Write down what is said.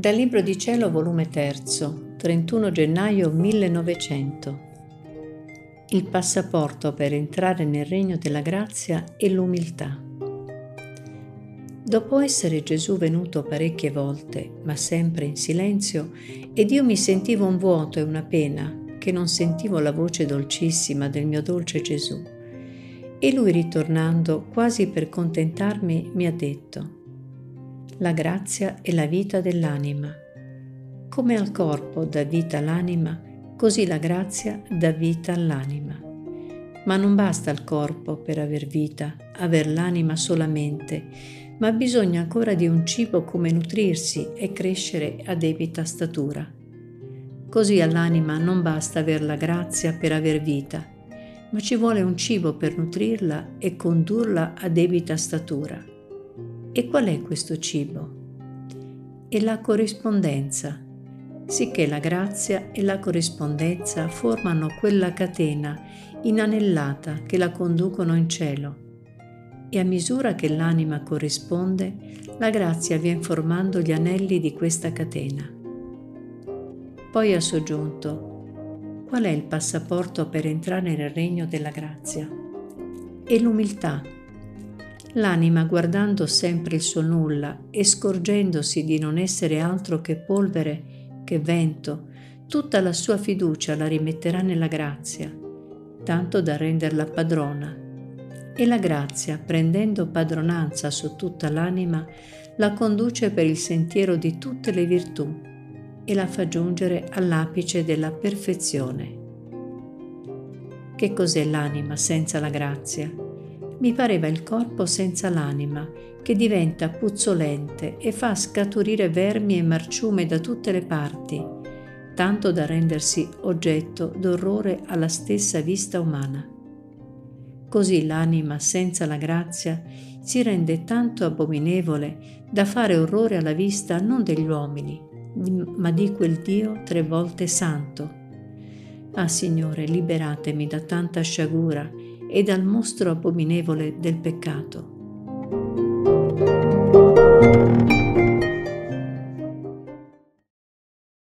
Dal Libro di Cielo, volume 3, 31 gennaio 1900. Il passaporto per entrare nel regno della grazia e l'umiltà. Dopo essere Gesù venuto parecchie volte, ma sempre in silenzio, ed io mi sentivo un vuoto e una pena, che non sentivo la voce dolcissima del mio dolce Gesù. E lui ritornando, quasi per contentarmi, mi ha detto, la grazia è la vita dell'anima. Come al corpo dà vita l'anima, così la grazia dà vita all'anima. Ma non basta il corpo per aver vita, aver l'anima solamente, ma bisogna ancora di un cibo come nutrirsi e crescere a debita statura. Così all'anima non basta aver la grazia per aver vita, ma ci vuole un cibo per nutrirla e condurla a debita statura. E qual è questo cibo? È la corrispondenza, sicché la grazia e la corrispondenza formano quella catena inanellata che la conducono in cielo. E a misura che l'anima corrisponde, la grazia viene formando gli anelli di questa catena. Poi ha soggiunto, qual è il passaporto per entrare nel regno della grazia? È l'umiltà L'anima, guardando sempre il suo nulla e scorgendosi di non essere altro che polvere, che vento, tutta la sua fiducia la rimetterà nella grazia, tanto da renderla padrona. E la grazia, prendendo padronanza su tutta l'anima, la conduce per il sentiero di tutte le virtù e la fa giungere all'apice della perfezione. Che cos'è l'anima senza la grazia? Mi pareva il corpo senza l'anima, che diventa puzzolente e fa scaturire vermi e marciume da tutte le parti, tanto da rendersi oggetto d'orrore alla stessa vista umana. Così l'anima senza la grazia si rende tanto abominevole da fare orrore alla vista non degli uomini, ma di quel Dio tre volte santo. Ah Signore, liberatemi da tanta sciagura e dal mostro abominevole del peccato.